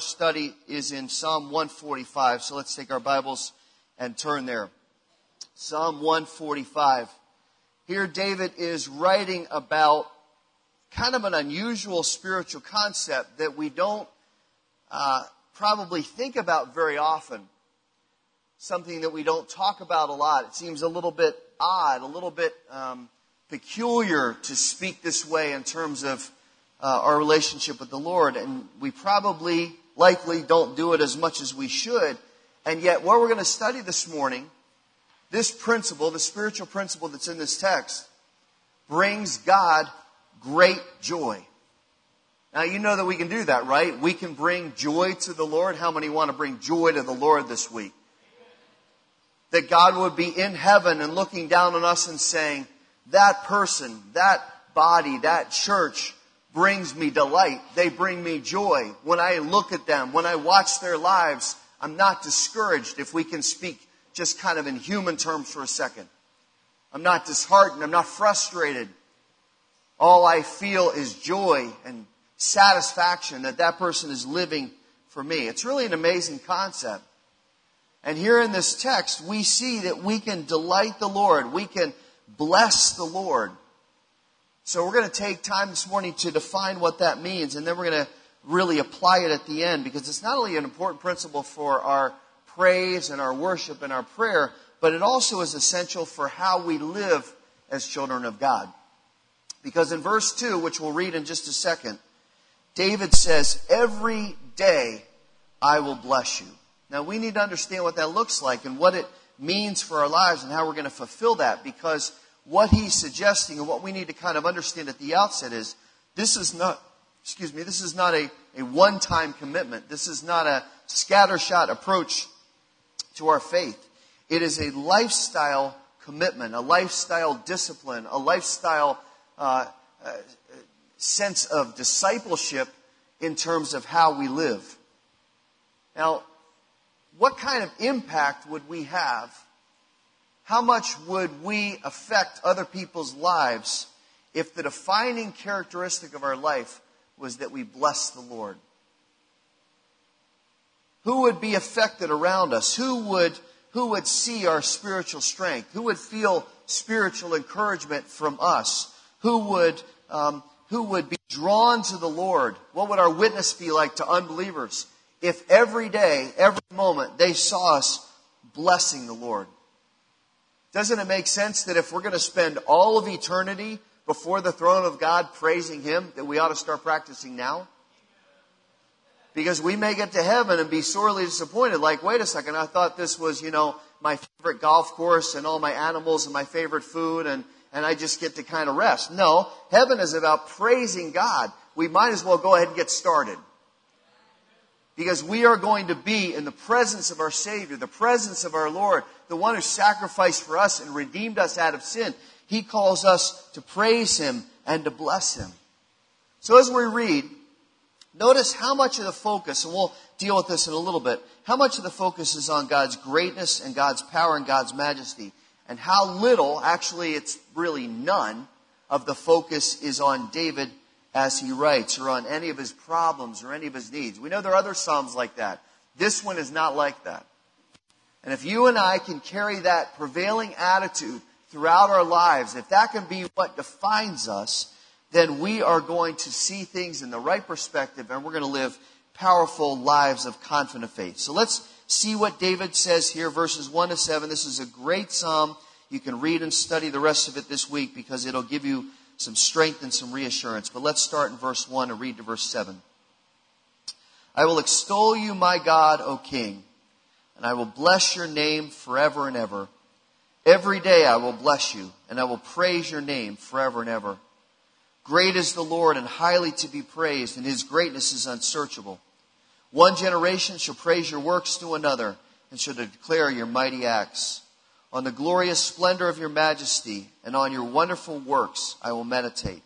our study is in Psalm 145. So let's take our Bibles and turn there. Psalm 145. Here, David is writing about kind of an unusual spiritual concept that we don't uh, probably think about very often. Something that we don't talk about a lot. It seems a little bit odd, a little bit um, peculiar to speak this way in terms of uh, our relationship with the Lord. And we probably, likely, don't do it as much as we should. And yet, what we're going to study this morning, this principle, the spiritual principle that's in this text, brings God great joy. Now, you know that we can do that, right? We can bring joy to the Lord. How many want to bring joy to the Lord this week? That God would be in heaven and looking down on us and saying, that person, that body, that church brings me delight. They bring me joy. When I look at them, when I watch their lives, I'm not discouraged if we can speak just kind of in human terms for a second. I'm not disheartened. I'm not frustrated. All I feel is joy and satisfaction that that person is living for me. It's really an amazing concept. And here in this text, we see that we can delight the Lord. We can bless the Lord. So we're going to take time this morning to define what that means, and then we're going to really apply it at the end because it's not only an important principle for our praise and our worship and our prayer, but it also is essential for how we live as children of God. Because in verse 2, which we'll read in just a second, David says, Every day I will bless you. Now we need to understand what that looks like and what it means for our lives and how we're going to fulfill that because what he's suggesting and what we need to kind of understand at the outset is this is not, excuse me, this is not a, a one-time commitment. This is not a scattershot approach to our faith. It is a lifestyle commitment, a lifestyle discipline, a lifestyle uh, uh, sense of discipleship in terms of how we live. Now, what kind of impact would we have? How much would we affect other people's lives if the defining characteristic of our life was that we bless the Lord? Who would be affected around us? Who would, who would see our spiritual strength? Who would feel spiritual encouragement from us? Who would, um, who would be drawn to the Lord? What would our witness be like to unbelievers if every day, every moment, they saw us blessing the Lord? Doesn't it make sense that if we're going to spend all of eternity before the throne of God praising Him, that we ought to start practicing now? Because we may get to heaven and be sorely disappointed. Like, wait a second, I thought this was, you know, my favorite golf course and all my animals and my favorite food and, and I just get to kind of rest. No, heaven is about praising God. We might as well go ahead and get started. Because we are going to be in the presence of our Savior, the presence of our Lord, the one who sacrificed for us and redeemed us out of sin. He calls us to praise Him and to bless Him. So as we read, notice how much of the focus, and we'll deal with this in a little bit, how much of the focus is on God's greatness and God's power and God's majesty, and how little, actually it's really none, of the focus is on David as he writes, or on any of his problems or any of his needs. We know there are other Psalms like that. This one is not like that. And if you and I can carry that prevailing attitude throughout our lives, if that can be what defines us, then we are going to see things in the right perspective and we're going to live powerful lives of confident faith. So let's see what David says here, verses 1 to 7. This is a great psalm. You can read and study the rest of it this week because it'll give you some strength and some reassurance. But let's start in verse 1 and read to verse 7. I will extol you, my God, O King and I will bless your name forever and ever. Every day I will bless you, and I will praise your name forever and ever. Great is the Lord and highly to be praised, and his greatness is unsearchable. One generation shall praise your works to another, and shall declare your mighty acts. On the glorious splendor of your majesty, and on your wonderful works I will meditate.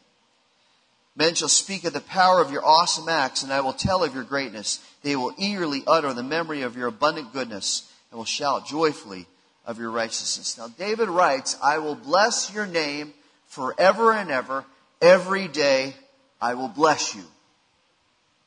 Men shall speak of the power of your awesome acts, and I will tell of your greatness. They will eagerly utter the memory of your abundant goodness, and will shout joyfully of your righteousness. Now, David writes, I will bless your name forever and ever. Every day I will bless you.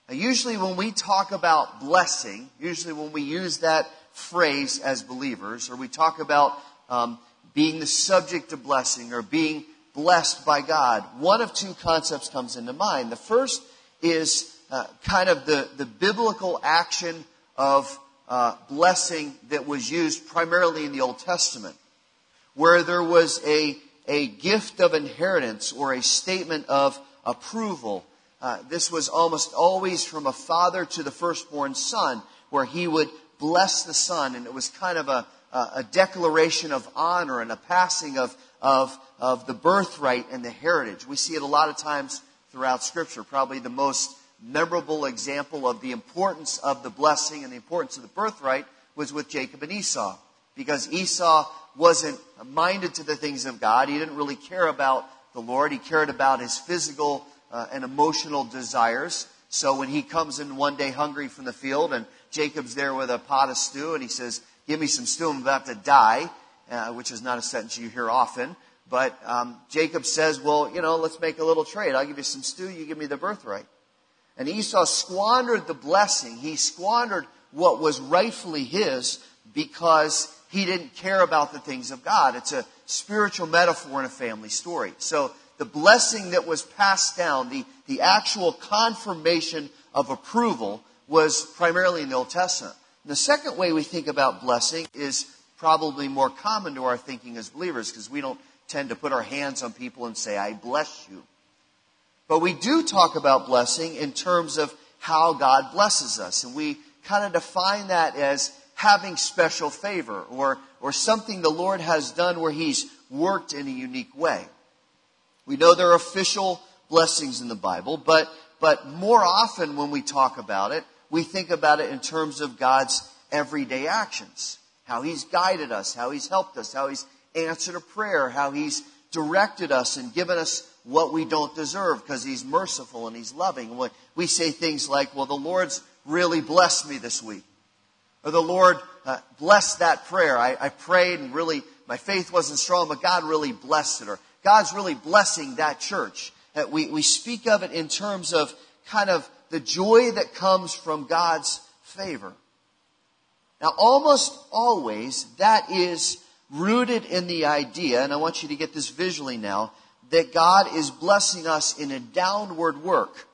Now, usually when we talk about blessing, usually when we use that phrase as believers, or we talk about um, being the subject of blessing or being blessed by God, one of two concepts comes into mind. The first is uh, kind of the, the biblical action of uh, blessing that was used primarily in the Old Testament, where there was a, a gift of inheritance or a statement of approval. Uh, this was almost always from a father to the firstborn son, where he would bless the son, and it was kind of a, a declaration of honor and a passing of, of, of the birthright and the heritage. We see it a lot of times throughout Scripture. Probably the most memorable example of the importance of the blessing and the importance of the birthright was with Jacob and Esau. Because Esau wasn't minded to the things of God. He didn't really care about the Lord. He cared about his physical uh, and emotional desires. So when he comes in one day hungry from the field and Jacob's there with a pot of stew and he says, give me some stew, I'm about to die, uh, which is not a sentence you hear often. But um, Jacob says, well, you know, let's make a little trade. I'll give you some stew, you give me the birthright. And Esau squandered the blessing. He squandered what was rightfully his because he didn't care about the things of God. It's a spiritual metaphor in a family story. So the blessing that was passed down, the, the actual confirmation of approval was primarily in the Old Testament. The second way we think about blessing is probably more common to our thinking as believers because we don't tend to put our hands on people and say, I bless you. But we do talk about blessing in terms of how God blesses us. And we kind of define that as having special favor or, or something the Lord has done where He's worked in a unique way. We know there are official blessings in the Bible, but, but more often when we talk about it, we think about it in terms of God's everyday actions. How He's guided us, how He's helped us, how He's answered a prayer, how He's directed us and given us what we don't deserve because He's merciful and He's loving. We say things like, well, the Lord's really blessed me this week. Or the Lord uh, blessed that prayer. I, I prayed and really, my faith wasn't strong, but God really blessed it. Or God's really blessing that church. We, we speak of it in terms of kind of the joy that comes from God's favor. Now, almost always, that is rooted in the idea, and I want you to get this visually now, that God is blessing us in a downward work.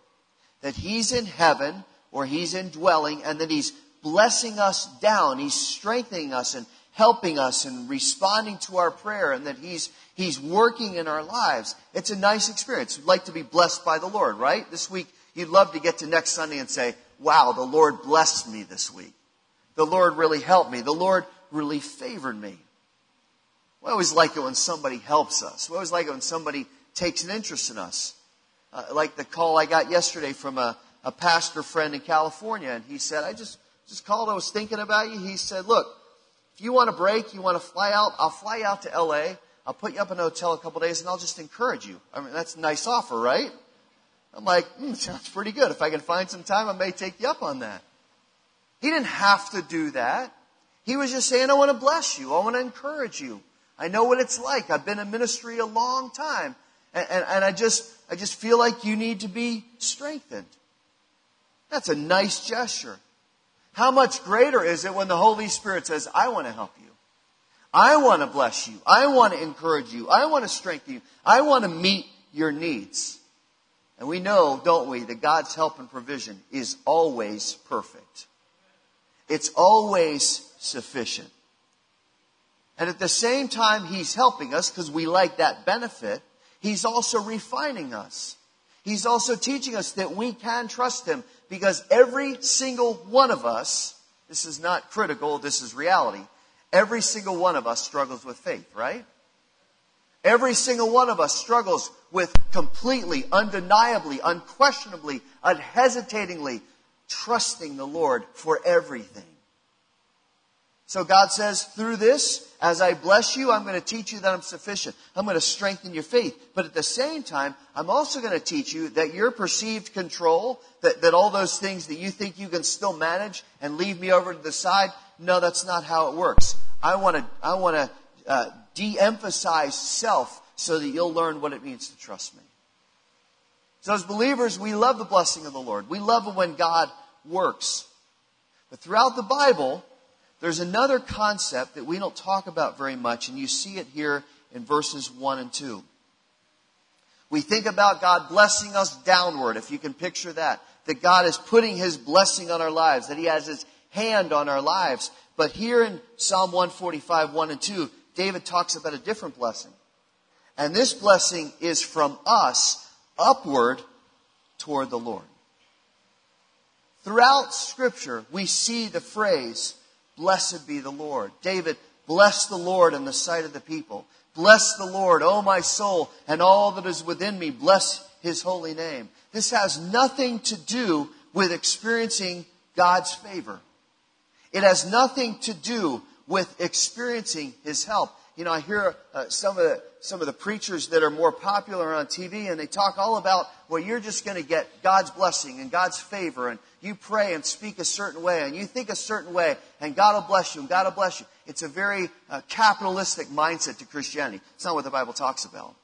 That He's in heaven, or He's indwelling, and that He's blessing us down. He's strengthening us and helping us and responding to our prayer, and that He's, He's working in our lives. It's a nice experience. We'd like to be blessed by the Lord, right? This week, you'd love to get to next Sunday and say, wow, the Lord blessed me this week. The Lord really helped me. The Lord really favored me. We always like it when somebody helps us. We always like it when somebody takes an interest in us. Uh, like the call I got yesterday from a, a pastor friend in California, and he said, I just, just called, I was thinking about you. He said, look, if you want a break, you want to fly out, I'll fly out to LA. I'll put you up in a hotel a couple days and I'll just encourage you. I mean, that's a nice offer, right? I'm like, mm, sounds pretty good. If I can find some time, I may take you up on that. He didn't have to do that. He was just saying, I want to bless you. I want to encourage you. I know what it's like. I've been in ministry a long time. And, and, and, I just, I just feel like you need to be strengthened. That's a nice gesture. How much greater is it when the Holy Spirit says, I want to help you. I want to bless you. I want to encourage you. I want to strengthen you. I want to meet your needs. And we know, don't we, that God's help and provision is always perfect. It's always sufficient. And at the same time, He's helping us because we like that benefit. He's also refining us. He's also teaching us that we can trust Him because every single one of us, this is not critical, this is reality. Every single one of us struggles with faith, right? Every single one of us struggles with completely, undeniably, unquestionably, unhesitatingly trusting the Lord for everything. So God says, through this, as I bless you, I'm going to teach you that I'm sufficient. I'm going to strengthen your faith. But at the same time, I'm also going to teach you that your perceived control, that, that all those things that you think you can still manage and leave me over to the side, no, that's not how it works. I want to, I want to uh, de-emphasize self so that you'll learn what it means to trust me. So as believers, we love the blessing of the Lord. We love it when God works. But throughout the Bible, there's another concept that we don't talk about very much, and you see it here in verses 1 and 2. We think about God blessing us downward, if you can picture that. That God is putting His blessing on our lives, that He has His hand on our lives. But here in Psalm 145, 1 and 2, David talks about a different blessing. And this blessing is from us upward toward the Lord. Throughout Scripture, we see the phrase, Blessed be the Lord. David bless the Lord in the sight of the people. Bless the Lord, O my soul, and all that is within me. Bless his holy name. This has nothing to do with experiencing God's favor. It has nothing to do with experiencing his help. You know, I hear uh, some of the some of the preachers that are more popular on TV, and they talk all about well, you're just going to get God's blessing and God's favor, and you pray and speak a certain way, and you think a certain way, and God will bless you, and God will bless you. It's a very uh, capitalistic mindset to Christianity. It's not what the Bible talks about.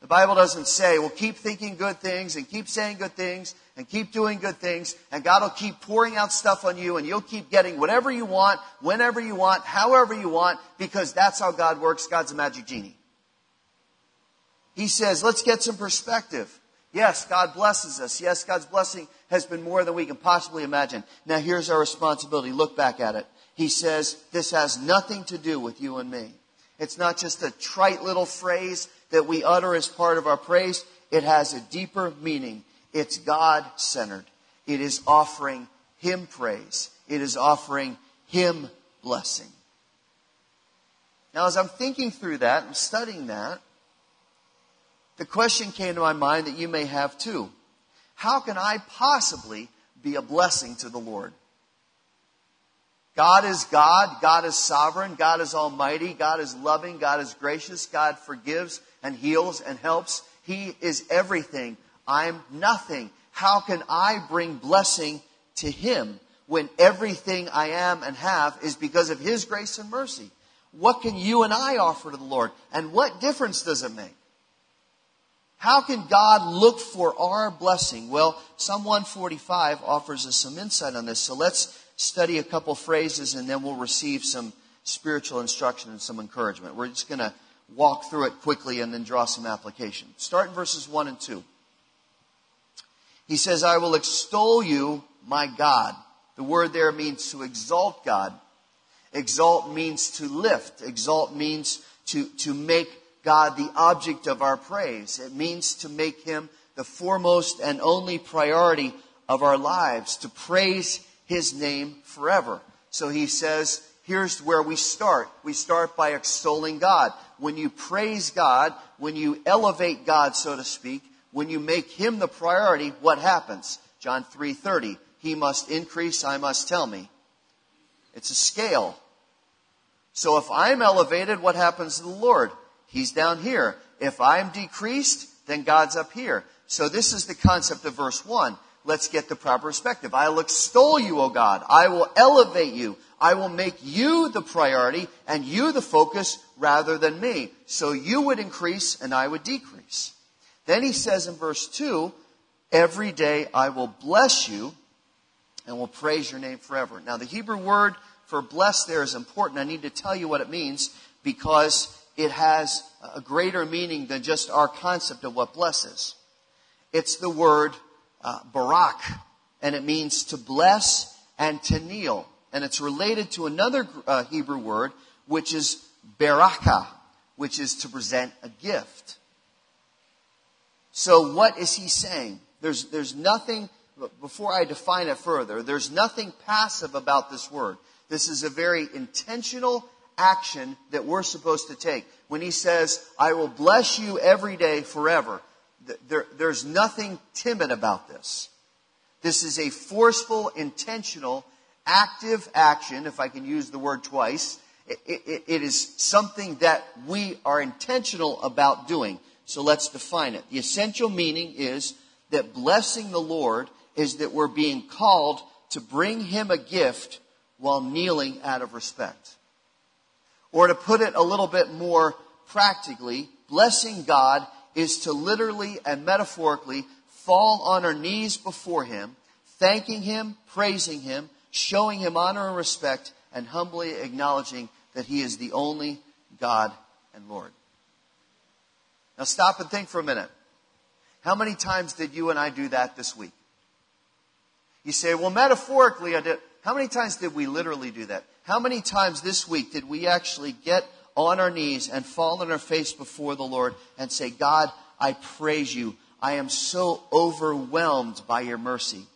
The Bible doesn't say, well, keep thinking good things and keep saying good things and keep doing good things and God will keep pouring out stuff on you and you'll keep getting whatever you want, whenever you want, however you want, because that's how God works. God's a magic genie. He says, let's get some perspective. Yes, God blesses us. Yes, God's blessing has been more than we can possibly imagine. Now here's our responsibility. Look back at it. He says, this has nothing to do with you and me. It's not just a trite little phrase that we utter as part of our praise. It has a deeper meaning. It's God centered. It is offering Him praise. It is offering Him blessing. Now, as I'm thinking through that and studying that, the question came to my mind that you may have too. How can I possibly be a blessing to the Lord? God is God. God is sovereign. God is almighty. God is loving. God is gracious. God forgives and heals and helps. He is everything. I'm nothing. How can I bring blessing to Him when everything I am and have is because of His grace and mercy? What can you and I offer to the Lord? And what difference does it make? How can God look for our blessing? Well, Psalm 145 offers us some insight on this. So let's study a couple phrases and then we'll receive some spiritual instruction and some encouragement. We're just going to walk through it quickly and then draw some application. Start in verses 1 and 2. He says, I will extol you, my God. The word there means to exalt God. Exalt means to lift. Exalt means to, to make God the object of our praise. It means to make him the foremost and only priority of our lives, to praise his name forever. So he says, here's where we start. We start by extolling God. When you praise God, when you elevate God, so to speak, when you make him the priority, what happens? John 3:30. He must increase, I must tell me. It's a scale. So if I'm elevated, what happens to the Lord? He's down here. If I'm decreased, then God's up here. So this is the concept of verse 1 let's get the proper perspective. I'll extol you, O God. I will elevate you. I will make you the priority and you the focus rather than me. So you would increase and I would decrease. Then he says in verse 2, every day I will bless you and will praise your name forever. Now the Hebrew word for bless there is important. I need to tell you what it means because it has a greater meaning than just our concept of what bless is. It's the word uh, barak, and it means to bless and to kneel. And it's related to another uh, Hebrew word, which is baraka, which is to present a gift. So what is he saying? There's, there's nothing, before I define it further, there's nothing passive about this word. This is a very intentional action that we're supposed to take. When he says, I will bless you every day forever, there, there's nothing timid about this. This is a forceful, intentional, active action, if I can use the word twice. It, it, it is something that we are intentional about doing. So let's define it. The essential meaning is that blessing the Lord is that we're being called to bring Him a gift while kneeling out of respect. Or to put it a little bit more practically, blessing God is to literally and metaphorically fall on our knees before Him, thanking Him, praising Him, showing Him honor and respect, and humbly acknowledging that He is the only God and Lord. Now stop and think for a minute. How many times did you and I do that this week? You say, well, metaphorically, I did. How many times did we literally do that? How many times this week did we actually get on our knees and fall on our face before the Lord and say, God, I praise you. I am so overwhelmed by your mercy.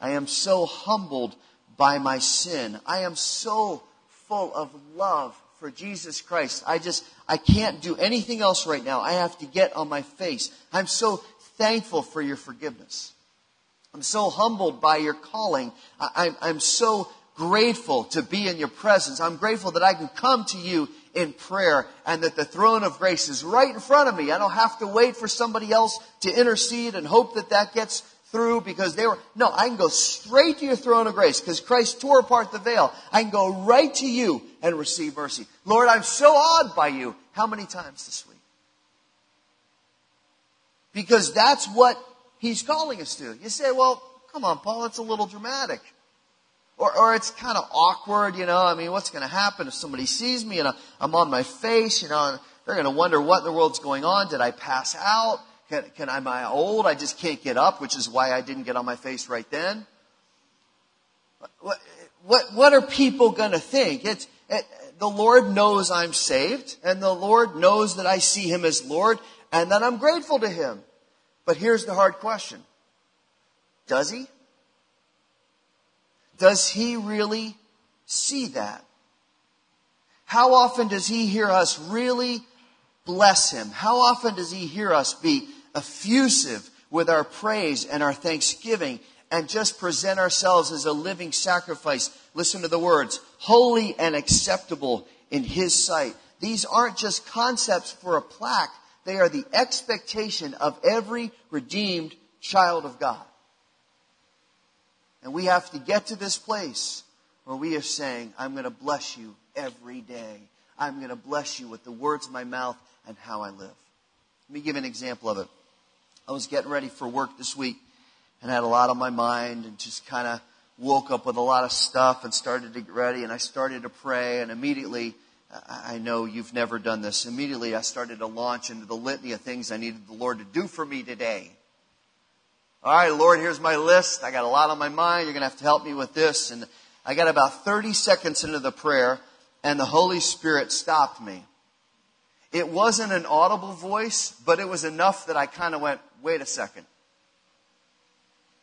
I am so humbled by my sin. I am so full of love for Jesus Christ. I just, I can't do anything else right now. I have to get on my face. I'm so thankful for your forgiveness. I'm so humbled by your calling. I, am so grateful to be in your presence. I'm grateful that I can come to you in prayer and that the throne of grace is right in front of me. I don't have to wait for somebody else to intercede and hope that that gets through because they were, no, I can go straight to your throne of grace because Christ tore apart the veil. I can go right to you and receive mercy. Lord, I'm so awed by you. How many times this week? Because that's what he's calling us to. You say, well, come on, Paul, it's a little dramatic. Or, or it's kind of awkward, you know. I mean, what's going to happen if somebody sees me and I'm on my face, you know, they're going to wonder what in the world's going on. Did I pass out? Can, can I, am I old? I just can't get up, which is why I didn't get on my face right then. What, what, what are people going to think? It's, it, the Lord knows I'm saved, and the Lord knows that I see Him as Lord, and that I'm grateful to Him. But here's the hard question. Does He? Does He really see that? How often does He hear us really bless Him? How often does He hear us be effusive with our praise and our thanksgiving and just present ourselves as a living sacrifice? Listen to the words, holy and acceptable in His sight. These aren't just concepts for a plaque. They are the expectation of every redeemed child of God. And we have to get to this place where we are saying, I'm going to bless you every day. I'm going to bless you with the words of my mouth and how I live. Let me give an example of it. I was getting ready for work this week and I had a lot on my mind and just kind of woke up with a lot of stuff and started to get ready and I started to pray and immediately I know you've never done this. Immediately, I started to launch into the litany of things I needed the Lord to do for me today. All right, Lord, here's my list. I got a lot on my mind. You're going to have to help me with this. And I got about 30 seconds into the prayer, and the Holy Spirit stopped me. It wasn't an audible voice, but it was enough that I kind of went, wait a second.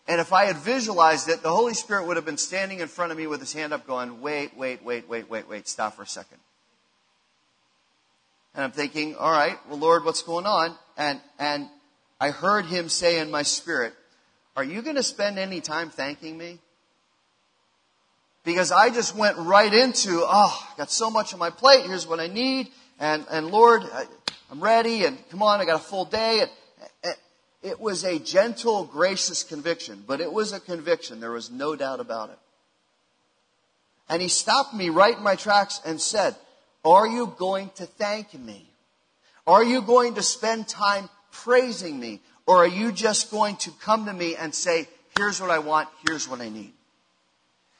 And if I had visualized it, the Holy Spirit would have been standing in front of me with his hand up going, wait, wait, wait, wait, wait, wait, stop for a second. And I'm thinking, all right, well, Lord, what's going on? And, and I heard him say in my spirit, are you going to spend any time thanking me? Because I just went right into, oh, I got so much on my plate. Here's what I need. And, and Lord, I, am ready. And come on, I got a full day. And, it was a gentle, gracious conviction, but it was a conviction. There was no doubt about it. And he stopped me right in my tracks and said, are you going to thank me? Are you going to spend time praising me? Or are you just going to come to me and say, here's what I want, here's what I need?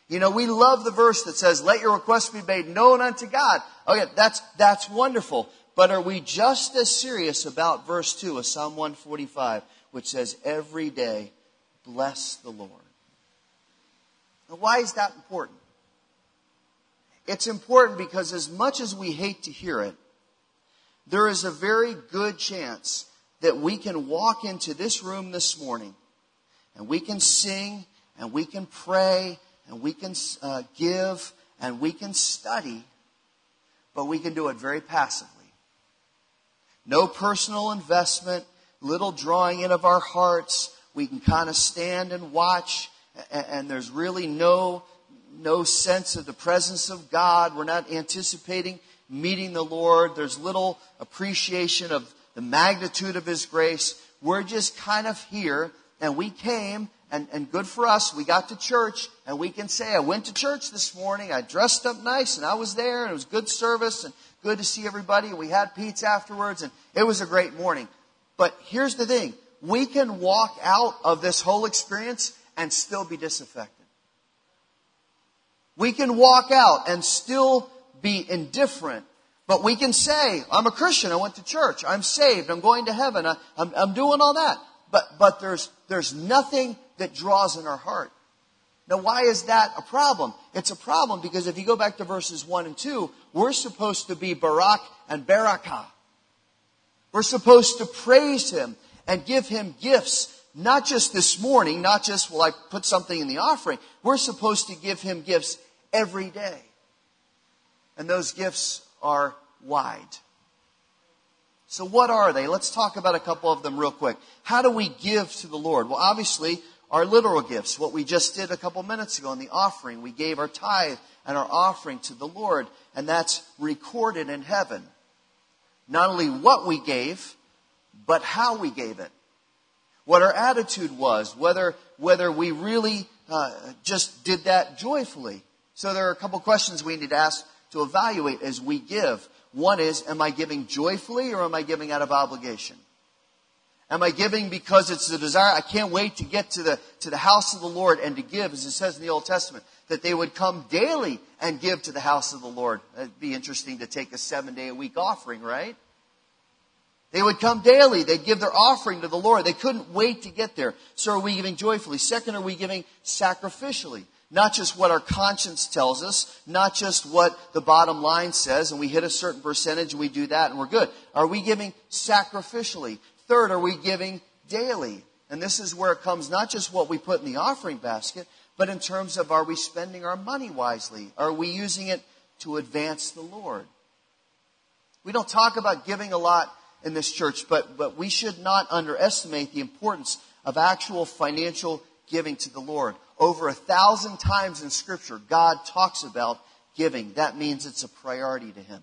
You know, we love the verse that says, let your requests be made known unto God. Oh, okay, that's, that's wonderful. But are we just as serious about verse 2 of Psalm 145, which says, every day, bless the Lord? Now, why is that important? It's important because as much as we hate to hear it, there is a very good chance that we can walk into this room this morning and we can sing and we can pray and we can uh, give and we can study, but we can do it very passively. No personal investment, little drawing in of our hearts. We can kind of stand and watch, and, and there's really no no sense of the presence of God. We're not anticipating meeting the Lord. There's little appreciation of the magnitude of His grace. We're just kind of here, and we came, and, and good for us, we got to church, and we can say, I went to church this morning, I dressed up nice, and I was there, and it was good service, and good to see everybody, and we had pizza afterwards, and it was a great morning. But here's the thing. We can walk out of this whole experience and still be disaffected. We can walk out and still be indifferent, but we can say, I'm a Christian, I went to church, I'm saved, I'm going to heaven, I, am I'm doing all that. But, but there's, there's nothing that draws in our heart. Now, why is that a problem? It's a problem because if you go back to verses 1 and 2, we're supposed to be Barak and Barakah. We're supposed to praise Him and give Him gifts, not just this morning, not just, well, I put something in the offering. We're supposed to give Him gifts every day. And those gifts are wide. So what are they? Let's talk about a couple of them real quick. How do we give to the Lord? Well, obviously, our literal gifts, what we just did a couple minutes ago in the offering. We gave our tithe and our offering to the Lord, and that's recorded in heaven. Not only what we gave, but how we gave it. What our attitude was, whether, whether we really uh, just did that joyfully. So there are a couple questions we need to ask to evaluate as we give. One is, am I giving joyfully or am I giving out of obligation? Am I giving because it's the desire? I can't wait to get to the, to the house of the Lord and to give, as it says in the Old Testament, that they would come daily and give to the house of the Lord. It'd be interesting to take a seven day a week offering, right? They would come daily. They'd give their offering to the Lord. They couldn't wait to get there. So are we giving joyfully? Second, are we giving sacrificially? Not just what our conscience tells us, not just what the bottom line says, and we hit a certain percentage and we do that and we're good. Are we giving sacrificially? Third, are we giving daily? And this is where it comes not just what we put in the offering basket, but in terms of are we spending our money wisely? Are we using it to advance the Lord? We don't talk about giving a lot in this church, but, but we should not underestimate the importance of actual financial giving to the Lord. Over a thousand times in Scripture, God talks about giving. That means it's a priority to Him.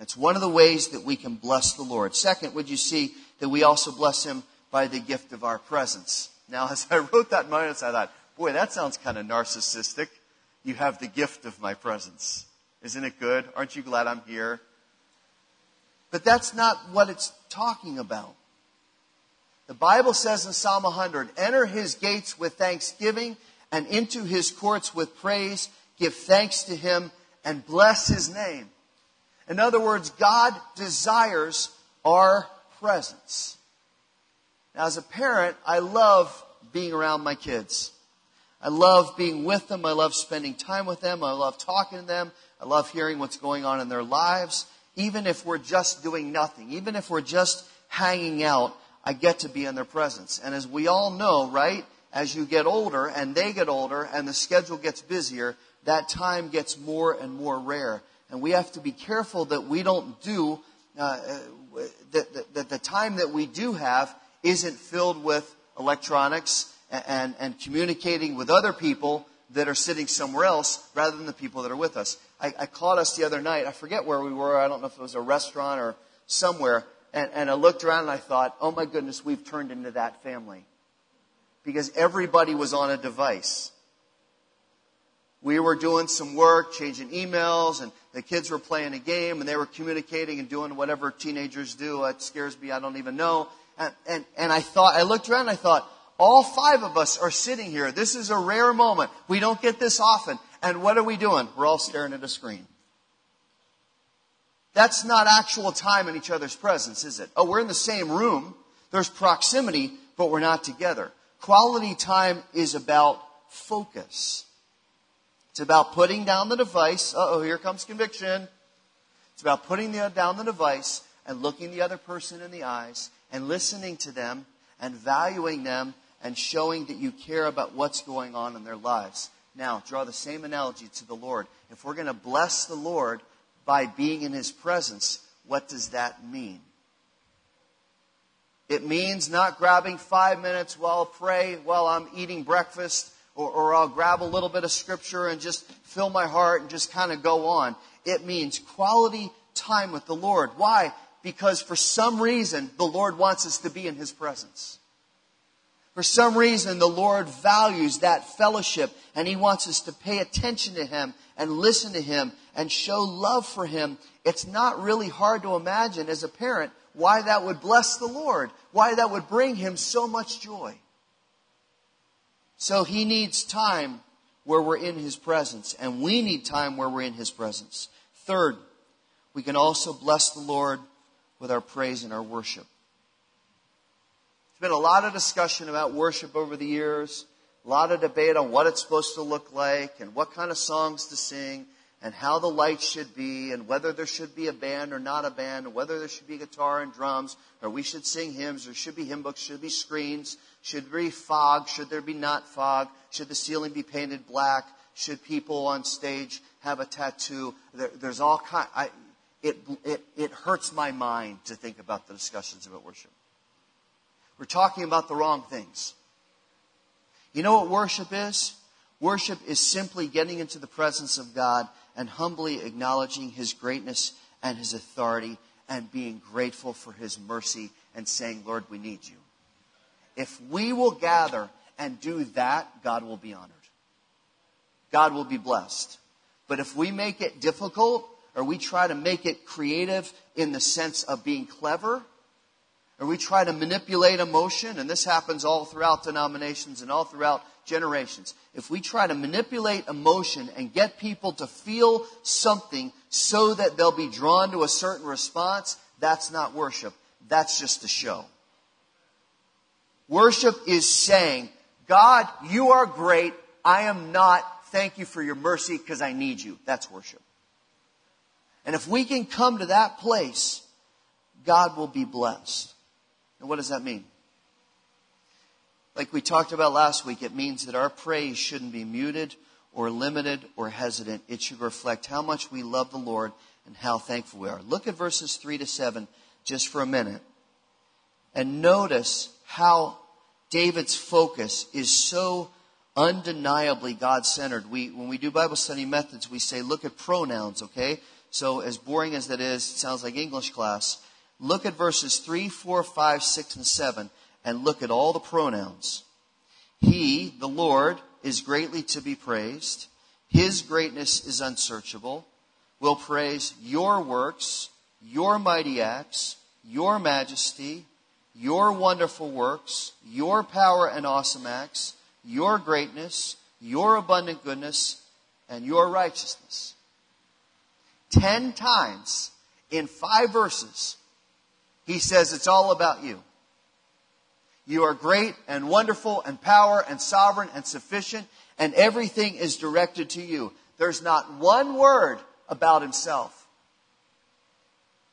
It's one of the ways that we can bless the Lord. Second, would you see that we also bless him by the gift of our presence. Now, as I wrote that in I thought, boy, that sounds kind of narcissistic. You have the gift of my presence. Isn't it good? Aren't you glad I'm here? But that's not what it's talking about. The Bible says in Psalm 100, enter his gates with thanksgiving and into his courts with praise. Give thanks to him and bless his name. In other words, God desires our presence. Now, as a parent, I love being around my kids. I love being with them. I love spending time with them. I love talking to them. I love hearing what's going on in their lives. Even if we're just doing nothing, even if we're just hanging out, I get to be in their presence. And as we all know, right, as you get older and they get older and the schedule gets busier, that time gets more and more rare. And we have to be careful that we don't do, uh, that, that, the time that we do have isn't filled with electronics and, and, and communicating with other people that are sitting somewhere else rather than the people that are with us. I, I caught us the other night. I forget where we were. I don't know if it was a restaurant or somewhere. And, and I looked around and I thought, oh my goodness, we've turned into that family. Because everybody was on a device we were doing some work, changing emails, and the kids were playing a game, and they were communicating and doing whatever teenagers do. It scares me. I don't even know. And, and, and I thought, I looked around and I thought, all five of us are sitting here. This is a rare moment. We don't get this often. And what are we doing? We're all staring at a screen. That's not actual time in each other's presence, is it? Oh, we're in the same room. There's proximity, but we're not together. Quality time is about focus. It's about putting down the device. oh, here comes conviction. It's about putting the, down the device and looking the other person in the eyes and listening to them and valuing them and showing that you care about what's going on in their lives. Now, draw the same analogy to the Lord. If we're going to bless the Lord by being in His presence, what does that mean? It means not grabbing five minutes while I pray while I'm eating breakfast or, or I'll grab a little bit of scripture and just fill my heart and just kind of go on. It means quality time with the Lord. Why? Because for some reason, the Lord wants us to be in His presence. For some reason, the Lord values that fellowship and He wants us to pay attention to Him and listen to Him and show love for Him. It's not really hard to imagine as a parent why that would bless the Lord, why that would bring Him so much joy. So He needs time where we're in His presence, and we need time where we're in His presence. Third, we can also bless the Lord with our praise and our worship. There's been a lot of discussion about worship over the years, a lot of debate on what it's supposed to look like and what kind of songs to sing and how the lights should be and whether there should be a band or not a band and whether there should be guitar and drums or we should sing hymns or should be hymn books, should be screens, should there be fog, should there be not fog, should the ceiling be painted black, should people on stage have a tattoo. There, there's all kind. I, it, it, it hurts my mind to think about the discussions about worship. We're talking about the wrong things. You know what worship is? Worship is simply getting into the presence of God and humbly acknowledging His greatness and His authority and being grateful for His mercy and saying, Lord, we need you. If we will gather and do that, God will be honored. God will be blessed. But if we make it difficult or we try to make it creative in the sense of being clever, or we try to manipulate emotion, and this happens all throughout denominations and all throughout generations. If we try to manipulate emotion and get people to feel something so that they'll be drawn to a certain response, that's not worship. That's just a show. Worship is saying, God, you are great. I am not. Thank you for your mercy because I need you. That's worship. And if we can come to that place, God will be blessed. And what does that mean? Like we talked about last week, it means that our praise shouldn't be muted or limited or hesitant. It should reflect how much we love the Lord and how thankful we are. Look at verses 3 to 7 just for a minute. And notice how David's focus is so undeniably God centered. We, when we do Bible study methods, we say, look at pronouns, okay? So, as boring as that is, it sounds like English class. Look at verses 3, 4, 5, 6, and 7 and look at all the pronouns. He, the Lord, is greatly to be praised. His greatness is unsearchable. We'll praise your works, your mighty acts, your majesty, your wonderful works, your power and awesome acts, your greatness, your abundant goodness, and your righteousness. Ten times in five verses, he says it's all about you. You are great and wonderful and power and sovereign and sufficient, and everything is directed to you. There's not one word about himself.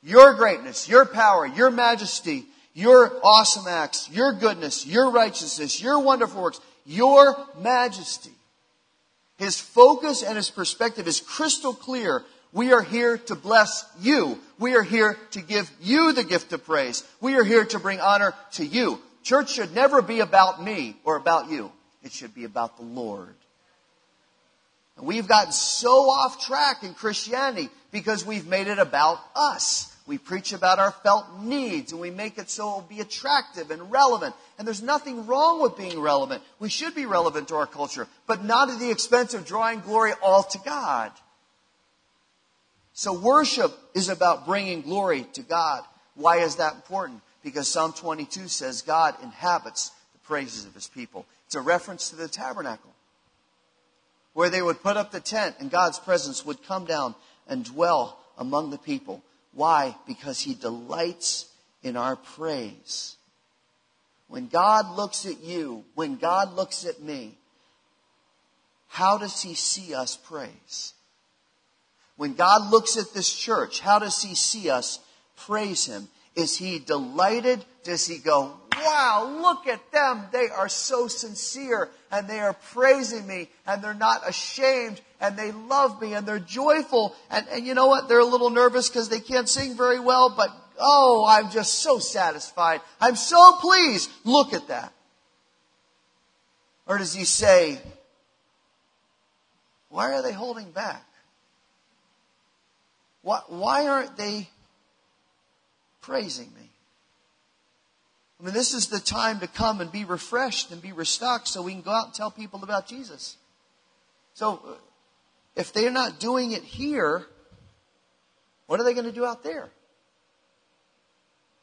Your greatness, your power, your majesty, your awesome acts, your goodness, your righteousness, your wonderful works, your majesty. His focus and his perspective is crystal clear we are here to bless you. We are here to give you the gift of praise. We are here to bring honor to you. Church should never be about me or about you. It should be about the Lord. And we've gotten so off track in Christianity because we've made it about us. We preach about our felt needs and we make it so it'll be attractive and relevant. And there's nothing wrong with being relevant. We should be relevant to our culture, but not at the expense of drawing glory all to God. So worship is about bringing glory to God. Why is that important? Because Psalm 22 says God inhabits the praises of his people. It's a reference to the tabernacle where they would put up the tent and God's presence would come down and dwell among the people. Why? Because he delights in our praise. When God looks at you, when God looks at me, how does he see us praise? When God looks at this church, how does he see us praise him? Is he delighted? Does he go, wow, look at them. They are so sincere and they are praising me and they're not ashamed and they love me and they're joyful. And, and you know what? They're a little nervous because they can't sing very well, but oh, I'm just so satisfied. I'm so pleased. Look at that. Or does he say, why are they holding back? Why, why aren't they praising me? I mean, this is the time to come and be refreshed and be restocked so we can go out and tell people about Jesus. So, if they're not doing it here, what are they going to do out there?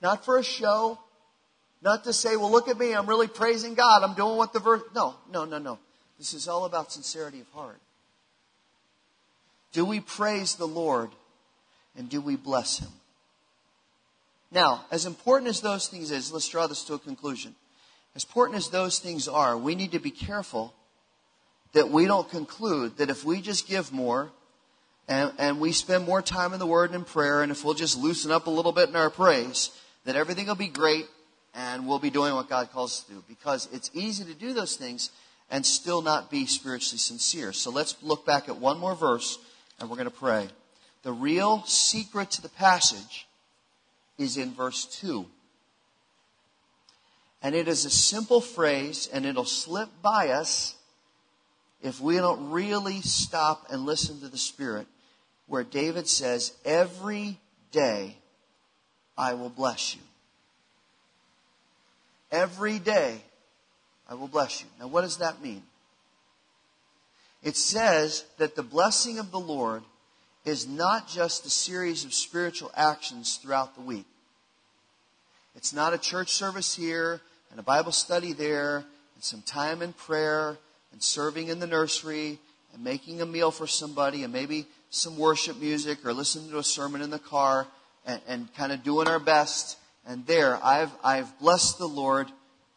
Not for a show, not to say, well, look at me, I'm really praising God, I'm doing what the verse. No, no, no, no. This is all about sincerity of heart. Do we praise the Lord and do we bless Him? Now, as important as those things is, let's draw this to a conclusion. As important as those things are, we need to be careful that we don't conclude that if we just give more and, and we spend more time in the Word and in prayer, and if we'll just loosen up a little bit in our praise, that everything will be great and we'll be doing what God calls us to do. Because it's easy to do those things and still not be spiritually sincere. So let's look back at one more verse and we're going to pray. The real secret to the passage is in verse 2. And it is a simple phrase, and it'll slip by us if we don't really stop and listen to the Spirit, where David says, Every day I will bless you. Every day I will bless you. Now, what does that mean? It says that the blessing of the Lord is not just a series of spiritual actions throughout the week. It's not a church service here and a Bible study there and some time in prayer and serving in the nursery and making a meal for somebody and maybe some worship music or listening to a sermon in the car and, and kind of doing our best. And there, I've, I've blessed the Lord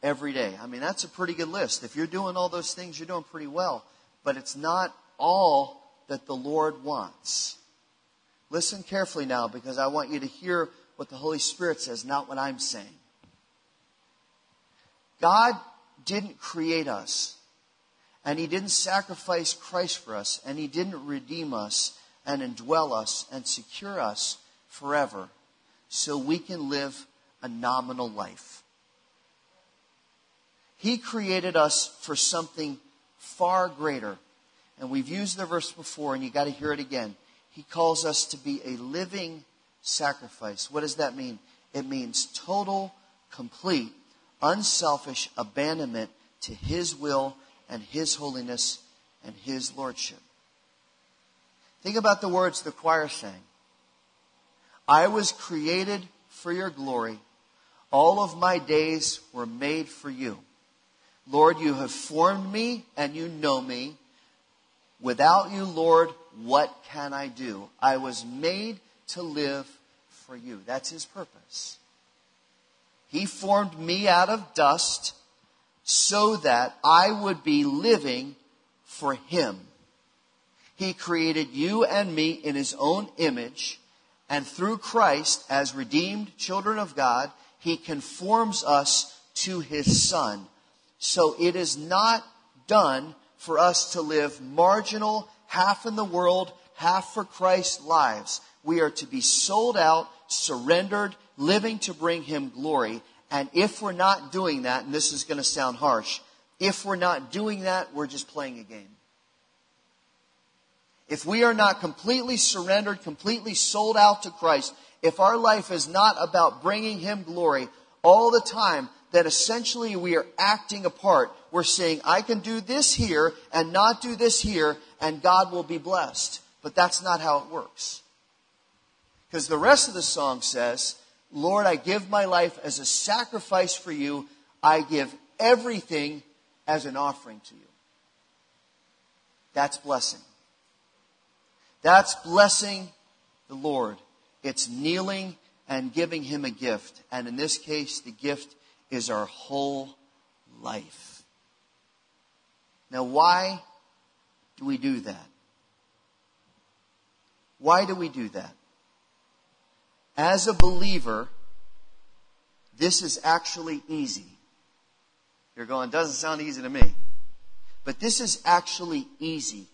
every day. I mean, that's a pretty good list. If you're doing all those things, you're doing pretty well. But it's not all that the Lord wants. Listen carefully now because I want you to hear what the Holy Spirit says, not what I'm saying. God didn't create us, and He didn't sacrifice Christ for us, and He didn't redeem us and indwell us and secure us forever so we can live a nominal life. He created us for something far greater. And we've used the verse before, and you've got to hear it again. He calls us to be a living sacrifice. What does that mean? It means total, complete, unselfish abandonment to His will and His holiness and His lordship. Think about the words the choir sang. I was created for your glory. All of my days were made for you. Lord, you have formed me and you know me. Without you, Lord, what can I do? I was made to live for you. That's his purpose. He formed me out of dust so that I would be living for him. He created you and me in his own image, and through Christ, as redeemed children of God, he conforms us to his son. So it is not done for us to live marginal, half in the world, half for Christ lives. We are to be sold out, surrendered, living to bring Him glory. And if we're not doing that, and this is going to sound harsh, if we're not doing that, we're just playing a game. If we are not completely surrendered, completely sold out to Christ, if our life is not about bringing Him glory all the time, then essentially we are acting a part. We're saying, I can do this here and not do this here, and God will be blessed. But that's not how it works. Because the rest of the song says, Lord, I give my life as a sacrifice for you. I give everything as an offering to you. That's blessing. That's blessing the Lord. It's kneeling and giving him a gift. And in this case, the gift is our whole life. Now, why do we do that? Why do we do that? As a believer, this is actually easy. You're going, doesn't sound easy to me. But this is actually easy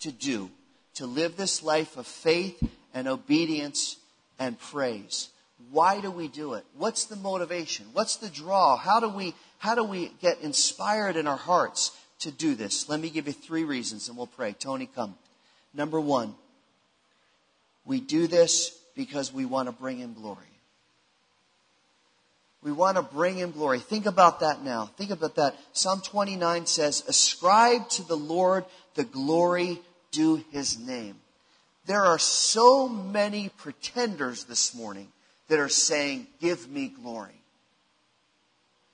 to do, to live this life of faith and obedience and praise. Why do we do it? What's the motivation? What's the draw? How do we, how do we get inspired in our hearts to do this? Let me give you three reasons and we'll pray. Tony, come. Number one, we do this because we want to bring him glory. We want to bring him glory. Think about that now. Think about that. Psalm 29 says, Ascribe to the Lord the glory due his name. There are so many pretenders this morning that are saying, Give me glory.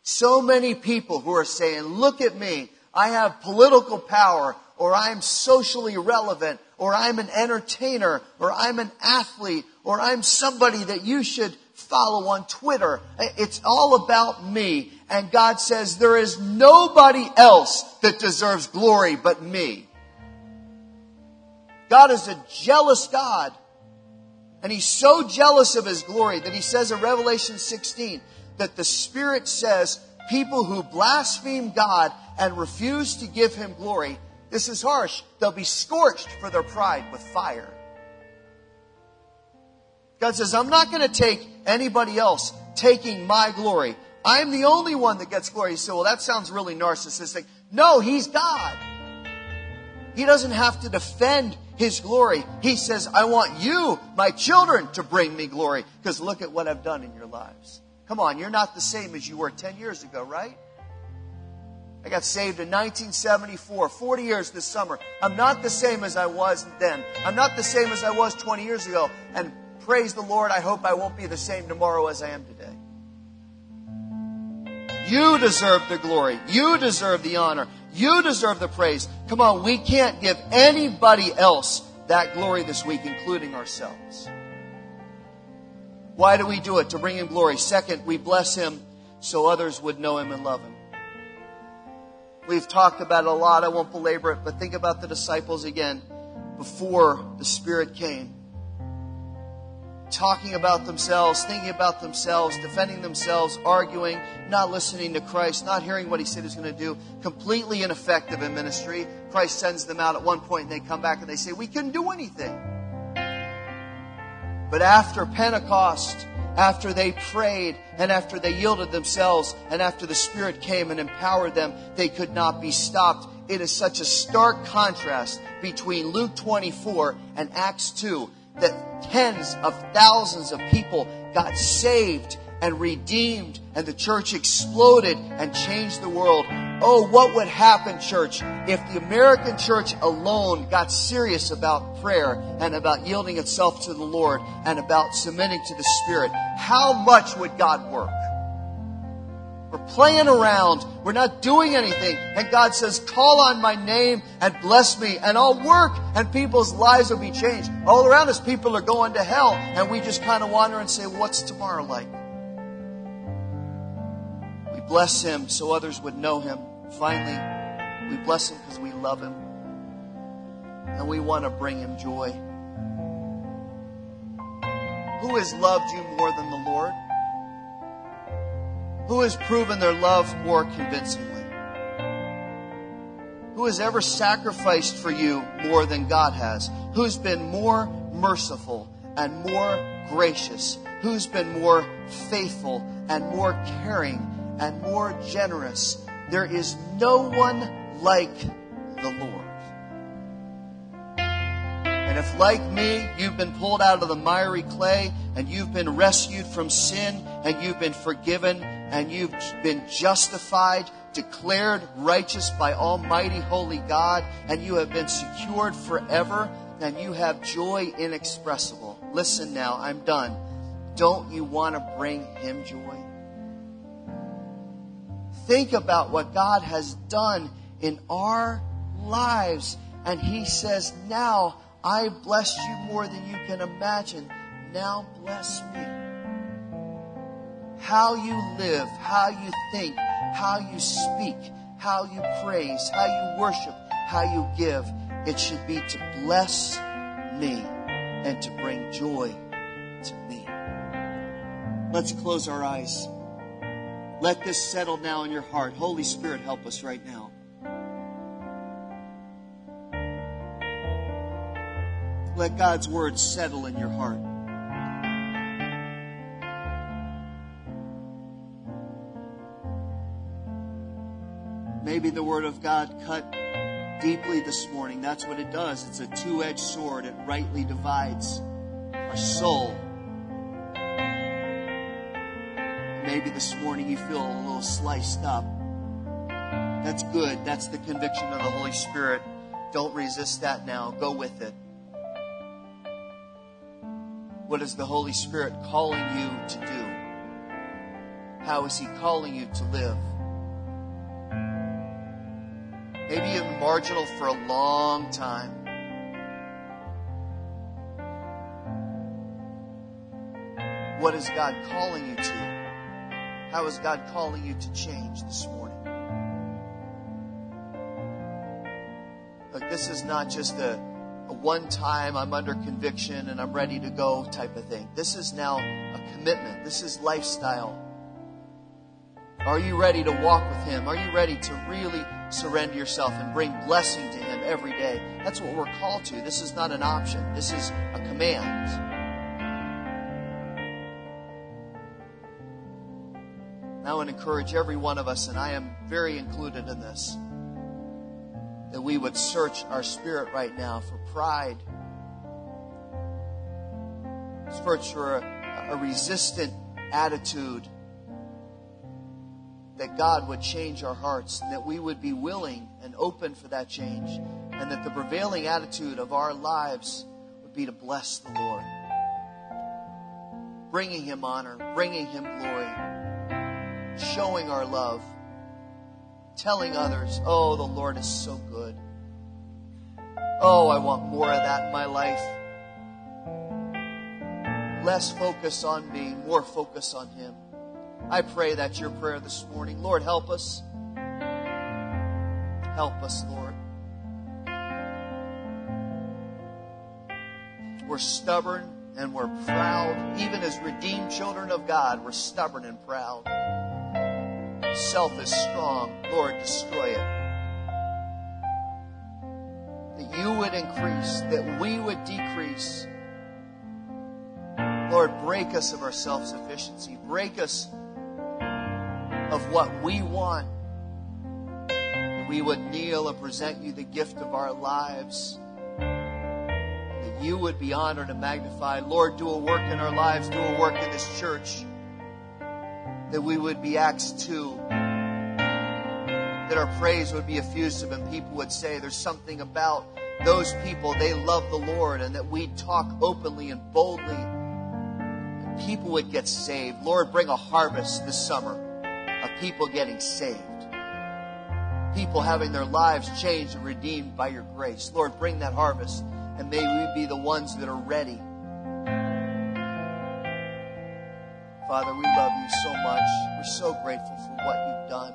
So many people who are saying, Look at me. I have political power, or I'm socially relevant, or I'm an entertainer, or I'm an athlete, or I'm somebody that you should follow on Twitter. It's all about me. And God says there is nobody else that deserves glory but me. God is a jealous God. And he's so jealous of his glory that he says in Revelation 16 that the Spirit says people who blaspheme God and refuse to give him glory, this is harsh, they'll be scorched for their pride with fire. God says, I'm not going to take anybody else taking my glory. I'm the only one that gets glory. Say, well, that sounds really narcissistic. No, He's God. He doesn't have to defend His glory. He says, I want you, my children, to bring me glory because look at what I've done in your lives. Come on, you're not the same as you were 10 years ago, right? I got saved in 1974, 40 years this summer. I'm not the same as I was then. I'm not the same as I was 20 years ago. And praise the Lord, I hope I won't be the same tomorrow as I am today. You deserve the glory. You deserve the honor. You deserve the praise. Come on, we can't give anybody else that glory this week, including ourselves. Why do we do it? To bring Him glory. Second, we bless Him so others would know Him and love Him. We've talked about it a lot. I won't belabor it, but think about the disciples again before the Spirit came talking about themselves, thinking about themselves, defending themselves, arguing, not listening to Christ, not hearing what he said he's going to do, completely ineffective in ministry. Christ sends them out at one point and they come back and they say, We couldn't do anything. But after Pentecost, after they prayed and after they yielded themselves and after the Spirit came and empowered them, they could not be stopped. It is such a stark contrast between Luke 24 and Acts 2 that tens of thousands of people got saved and redeemed and the church exploded and changed the world. Oh, what would happen, church, if the American church alone got serious about prayer and about yielding itself to the Lord and about submitting to the Spirit? How much would God work? We're playing around. We're not doing anything. And God says, call on my name and bless me and I'll work and people's lives will be changed. All around us, people are going to hell and we just kind of wander and say, what's tomorrow like? We bless him so others would know him. Finally, we bless him because we love him and we want to bring him joy. Who has loved you more than the Lord? Who has proven their love more convincingly? Who has ever sacrificed for you more than God has? Who's been more merciful and more gracious? Who's been more faithful and more caring and more generous? There is no one like the Lord. And if, like me, you've been pulled out of the miry clay and you've been rescued from sin and you've been forgiven and you've been justified, declared righteous by Almighty Holy God, and you have been secured forever, and you have joy inexpressible. Listen now, I'm done. Don't you want to bring Him joy? Think about what God has done in our lives. And He says, Now I bless you more than you can imagine. Now bless me how you live, how you think, how you speak, how you praise, how you worship, how you give. It should be to bless me and to bring joy to me. Let's close our eyes. Let this settle now in your heart. Holy Spirit, help us right now. Let God's word settle in your heart. Maybe the Word of God cut deeply this morning. That's what it does. It's a two edged sword, it rightly divides our soul. maybe this morning you feel a little sliced up. That's good. That's the conviction of the Holy Spirit. Don't resist that now. Go with it. What is the Holy Spirit calling you to do? How is He calling you to live? Maybe you've been marginal for a long time. What is God calling you to? How is God calling you to change this morning? Look, this is not just a, a one time I'm under conviction and I'm ready to go type of thing. This is now a commitment. This is lifestyle. Are you ready to walk with Him? Are you ready to really surrender yourself and bring blessing to Him every day? That's what we're called to. This is not an option. This is a command. I want to encourage every one of us, and I am very included in this, that we would search our spirit right now for pride, search for a, a resistant attitude, that God would change our hearts, and that we would be willing and open for that change, and that the prevailing attitude of our lives would be to bless the Lord, bringing Him honor, bringing Him glory showing our love, telling others, oh, the Lord is so good. Oh, I want more of that in my life. Less focus on me, more focus on Him. I pray that's your prayer this morning. Lord, help us. Help us, Lord. We're stubborn and we're proud. Even as redeemed children of God, we're stubborn and proud. Self is strong. Lord, destroy it. That you would increase, that we would decrease. Lord, break us of our self sufficiency. Break us of what we want. We would kneel and present you the gift of our lives. That you would be honored and magnified. Lord, do a work in our lives, do a work in this church that we would be Acts 2. That our praise would be effusive and people would say there's something about those people, they love the Lord, and that we talk openly and boldly. And people would get saved. Lord, bring a harvest this summer of people getting saved. People having their lives changed and redeemed by your grace. Lord, bring that harvest, and may we be the ones that are ready Father, we love you so much. We're so grateful for what you've done.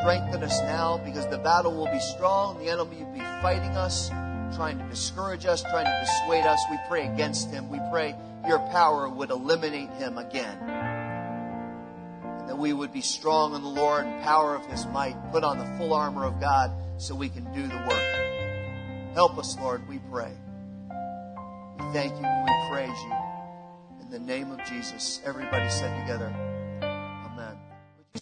Strengthen us now because the battle will be strong. The enemy will be fighting us, trying to discourage us, trying to dissuade us. We pray against him. We pray your power would eliminate him again. That we would be strong in the Lord and power of his might, put on the full armor of God so we can do the work. Help us, Lord, we pray. We thank you and we praise you. In the name of Jesus, everybody said together,